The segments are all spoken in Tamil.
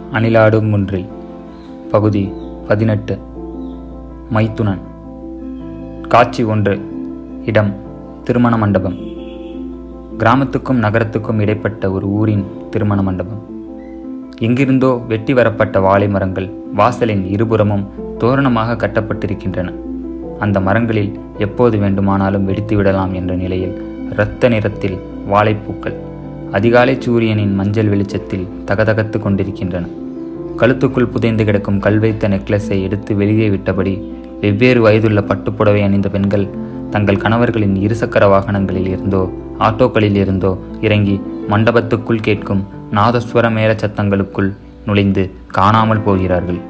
அணிலாடும் முன்றில். பகுதி பதினெட்டு. மைத்துனன். காட்சி ஒன்று. இடம். திருமண மண்டபம். கிராமத்துக்கும் நகரத்துக்கும் இடைப்பட்ட ஒரு ஊரின் திருமண மண்டபம். எங்கிருந்தோ வெட்டி வரப்பட்ட வாழை மரங்கள் வாசலின் இருபுறமும் தோரணமாக கட்டப்பட்டிருக்கின்றன. அந்த மரங்களில் எப்போது வேண்டுமானாலும் வெடித்து விடலாம் என்ற நிலையில் இரத்த நிறத்தில் வாழைப்பூக்கள் அதிகாலை சூரியனின் மஞ்சள் வெளிச்சத்தில் தகதகத்து கொண்டிருக்கின்றன. கழுத்துக்குள் புதைந்து கிடக்கும் கல்வைத்த நெக்லஸை எடுத்து வெளியே விட்டபடி வெவ்வேறு வயதுள்ள பட்டுப்புடவை அணிந்த பெண்கள் தங்கள் கணவர்களின் இருசக்கர வாகனங்களில் இருந்தோ ஆட்டோக்களில் இருந்தோ இறங்கி மண்டபத்துக்குள் கேட்கும் நாதஸ்வர மேல சத்தங்களுக்குள் நுழைந்து காணாமல் போகிறார்கள்.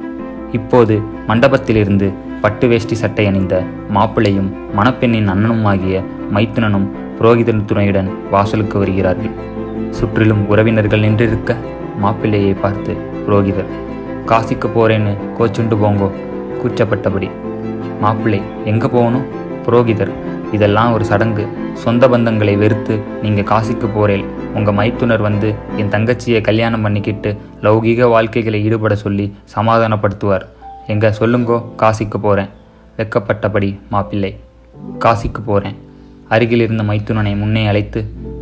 இப்போது மண்டபத்திலிருந்து பட்டு வேஷ்டி சட்டை அணிந்த மாப்பிள்ளையும் மணப்பெண்ணின் அண்ணனும் ஆகிய மைத்துனனும் புரோகிதன் துணையுடன் வாசலுக்கு வருகிறார்கள். சுற்றிலும் உறவினர்கள் நின்றிருக்க மாப்பிள்ளையை பார்த்து புரோகிதர் காசிக்கு போறேன்னு கோச்சுண்டு போங்கோ கூச்சப்பட்டபடி. மாப்பிள்ளை எங்க போகணும்? புரோகிதர் இதெல்லாம் ஒரு சடங்கு. சொந்த பந்தங்களை வெறுத்து நீங்க காசிக்கு போறேன் உங்க மைத்துனர் வந்து என் தங்கச்சியை கல்யாணம் பண்ணிக்கிட்டு லௌகீக வாழ்க்கைகளை ஈடுபட சொல்லி சமாதானப்படுத்துவார். எங்க சொல்லுங்கோ காசிக்கு போறேன் வெக்கப்பட்டபடி மாப்பிள்ளை. காசிக்கு போறேன். அருகில் இருந்த மைத்துனனை முன்னே அழைத்து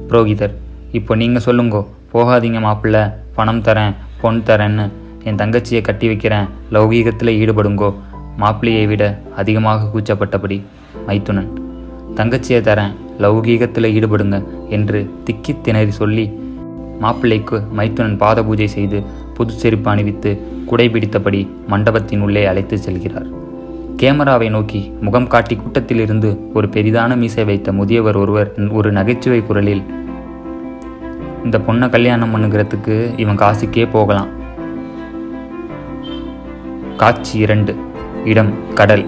புரோகிதர் இப்போ நீங்கள் சொல்லுங்கோ. போகாதீங்க மாப்பிள்ள. பணம் தரேன் பொன் தரேன்னு. என் தங்கச்சியை கட்டி வைக்கிறேன். லௌகீகத்தில் ஈடுபடுங்கோ. மாப்பிள்ளையை விட அதிகமாக கூச்சப்பட்டபடி மைத்துனன் தங்கச்சியை தரேன் லௌகீகத்தில் ஈடுபடுங்க என்று திக்கி திணறி சொல்லி மாப்பிள்ளைக்கு மைத்துனன் பாத பூஜை செய்து புது செருப்பு அணிவித்து குடை பிடித்தபடி மண்டபத்தின் உள்ளே அழைத்து செல்கிறார். கேமராவை நோக்கி முகம் காட்டி கூட்டத்திலிருந்து ஒரு பெரிதான மீசை வைத்த முதியவர் ஒருவர் ஒரு நகைச்சுவை குரலில் இந்த பொண்ணை கல்யாணம் பண்ணுகிறதுக்கு இவன் காசிக்கே போகலாம். காட்சி இரண்டு. இடம் கடல்.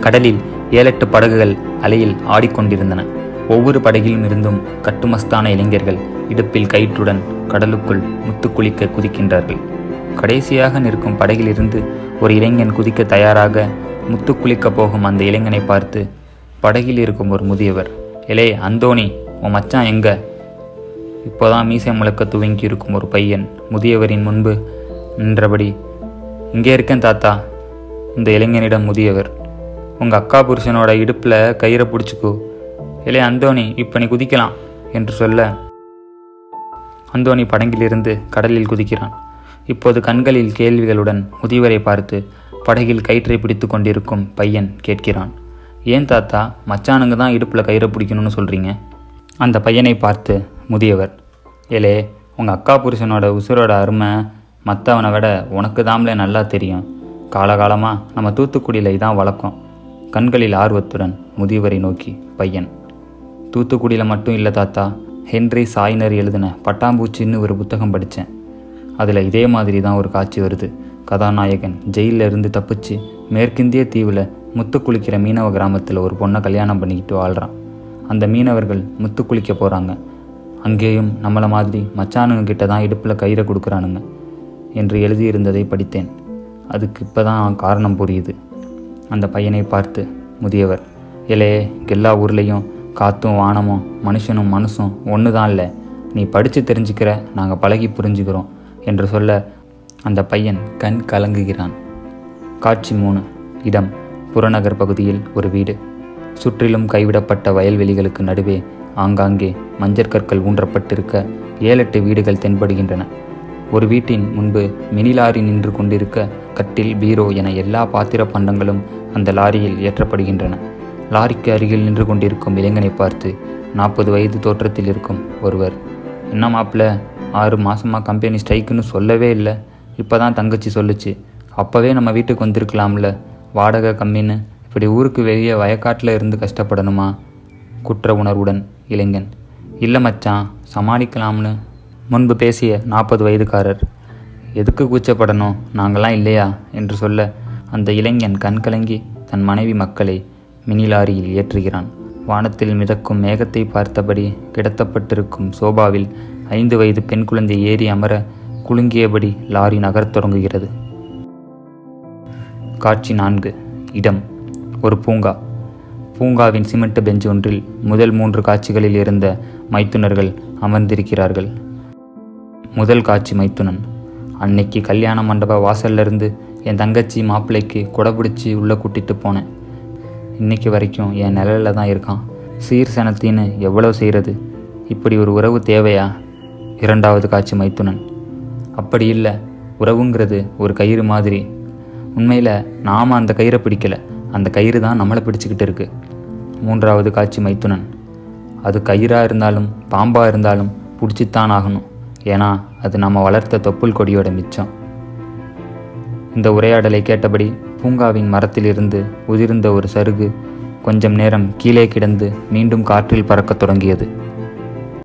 கடலில் ஏழெட்டு படகுகள் அலையில் ஆடிக்கொண்டிருந்தன. ஒவ்வொரு படகிலும் இருந்தும் கட்டுமஸ்தான இளைஞர்கள் இடுப்பில் கயிற்றுடன் கடலுக்குள் முத்து குளிக்க குதிக்கின்றார்கள். கடைசியாக நிற்கும் படகிலிருந்து ஒரு இளைஞன் குதிக்க தயாராக முத்து குளிக்க போகும் அந்த இளைஞனை பார்த்து படகில் இருக்கும் ஒரு முதியவர். எலே அந்தோணி உன் மச்சான் எங்க? இப்போதான் மீசை முழக்க துவங்கி இருக்கும் ஒரு பையன் முதியவரின் முன்பு நின்றபடி இங்கே இருக்கேன் தாத்தா இந்த இளைஞனிடம் முதியவர். உங்கள் அக்கா புருஷனோட இடுப்பில் கயிறை பிடிச்சிக்கோ. இல்லை அந்தோணி இப்போ நீ குதிக்கலாம் என்று சொல்ல அந்தோணி படங்கிலிருந்து கடலில் குதிக்கிறான். இப்போது கண்களில் கேள்விகளுடன் முதியவரை பார்த்து படகில் கயிற்றை பிடித்து கொண்டிருக்கும் பையன் கேட்கிறான் ஏன் தாத்தா மச்சானுங்க தான் இடுப்பில் கயிறை பிடிக்கணும்னு சொல்கிறீங்க அந்த பையனை பார்த்து முதியவர் ஏலே உங்கள் அக்கா புருஷனோட உசுரோட அருமை மற்றவனை விட உனக்கு தாம்லே நல்லா தெரியும். காலகாலமாக நம்ம தூத்துக்குடியில் இதான் வழக்கம். கண்களில் ஆர்வத்துடன் முதியவரை நோக்கி பையன் தூத்துக்குடியில் மட்டும் இல்லை தாத்தா ஹென்றி சாய்னர் எழுதின பட்டாம்பூச்சின்னு ஒரு புத்தகம் படித்தேன் அதில் இதே மாதிரி தான் ஒரு காட்சி வருது. கதாநாயகன் ஜெயிலில் இருந்து தப்பிச்சு மேற்கிந்திய தீவில் முத்து குளிக்கிற மீனவ கிராமத்தில் ஒரு பொண்ணை கல்யாணம் பண்ணிக்கிட்டு வாழ்கிறான் அந்த மீனவர்கள் முத்து குளிக்க போகிறாங்க அங்கேயும் நம்மளை மாதிரி மச்சானுங்க கிட்ட தான் இடுப்பில் கயிறை கொடுக்குறானுங்க என்று எழுதியிருந்ததை படித்தேன். அதுக்கு இப்போ தான் காரணம் புரியுது. அந்த பையனை பார்த்து முதியவர் இலையே எல்லா ஊர்லேயும் காற்றும் வானமும் மனுஷனும் மனசும் ஒன்று தான் இல்லை. நீ படித்து தெரிஞ்சுக்கிற நாங்கள் பழகி புரிஞ்சுக்கிறோம் என்று சொல்ல அந்த பையன் கண் கலங்குகிறான். காட்சி மூணு இடம் புறநகர் பகுதியில் ஒரு வீடு. சுற்றிலும் கைவிடப்பட்ட வயல்வெளிகளுக்கு நடுவே ஆங்காங்கே மஞ்சற்கற்கள் ஊன்றப்பட்டிருக்க ஏழெட்டு வீடுகள் தென்படுகின்றன. ஒரு வீட்டின் முன்பு மினி லாரி நின்று கொண்டிருக்க கட்டில் பீரோ என எல்லா பாத்திர பண்டங்களும் அந்த லாரியில் ஏற்றப்படுகின்றன. லாரிக்கு அருகில் நின்று கொண்டிருக்கும் இளைஞனை பார்த்து நாற்பது வயது தோற்றத்தில் இருக்கும் ஒருவர் என்ன மாப்பிள்ள ஆறு மாசமா கம்பெனி ஸ்ட்ரைக்குன்னு சொல்லவே இல்லை. இப்போ தான் தங்கச்சி சொல்லுச்சு. அப்போவே நம்ம வீட்டுக்கு வந்திருக்கலாம்ல. வாடகை கம்மின்னு இப்படி ஊருக்கு வெளியே வயக்காட்டில் இருந்து கஷ்டப்படணுமா? குற்ற உணர்வுடன் இளைஞன். இல்லை மச்சான் சமாளிக்கலாம்னு. முன்பு பேசிய நாற்பது வயதுக்காரர் எதுக்கு கூச்சப்படணும்? நாங்களாம் இல்லையா? என்று சொல்ல அந்த இளைஞன் கண் கலங்கி தன் மனைவி மக்களை மினி லாரியில் ஏற்றுகிறான். வானத்தில் மிதக்கும் மேகத்தை பார்த்தபடி கிடத்தப்பட்டிருக்கும் சோபாவில் ஐந்து வயது பெண் குழந்தை ஏறி அமர குலுங்கியபடி லாரி நகரத் தொடங்குகிறது. காட்சி நான்கு. இடம். ஒரு பூங்கா. பூங்காவின் சிமெண்ட் பெஞ்ச் ஒன்றில் முதல் மூன்று காட்சிகளில் இருந்த மைத்துனர்கள் அமர்ந்திருக்கிறார்கள். முதல் காட்சி மைத்துனன் அன்னைக்கு கல்யாண மண்டப வாசல்ல இருந்து என் தங்கச்சி மாப்பிள்ளைக்கு குடபிடிச்சி உள்ளே கூட்டிட்டு போனேன். இன்னைக்கு வரைக்கும் என் நிழல்ல தான் இருக்கான். சீர் சனத்தின்னு எவ்வளோ செய்கிறது இப்படி ஒரு உறவு தேவையா? இரண்டாவது காட்சி மைத்துனன். அப்படி இல்லை உறவுங்கிறது ஒரு கயிறு மாதிரி. உண்மையில் நாம் அந்த கயிறை பிடிக்கலை. அந்த கயிறு தான் நம்மளை பிடிச்சிக்கிட்டு இருக்கு. மூன்றாவது காட்சி மைத்துனன். அது கயிறாக இருந்தாலும் பாம்பாக இருந்தாலும் பிடிச்சித்தான் ஆகணும். ஏன்னா அது நம்ம வளர்த்த தொப்புள் கொடியோட மிச்சம். இந்த உரையாடலை கேட்டபடி பூங்காவின் மரத்திலிருந்து உதிர்ந்த ஒரு சருகு கொஞ்சம் நேரம் கீழே கிடந்து மீண்டும் காற்றில் பறக்கத் தொடங்கியது.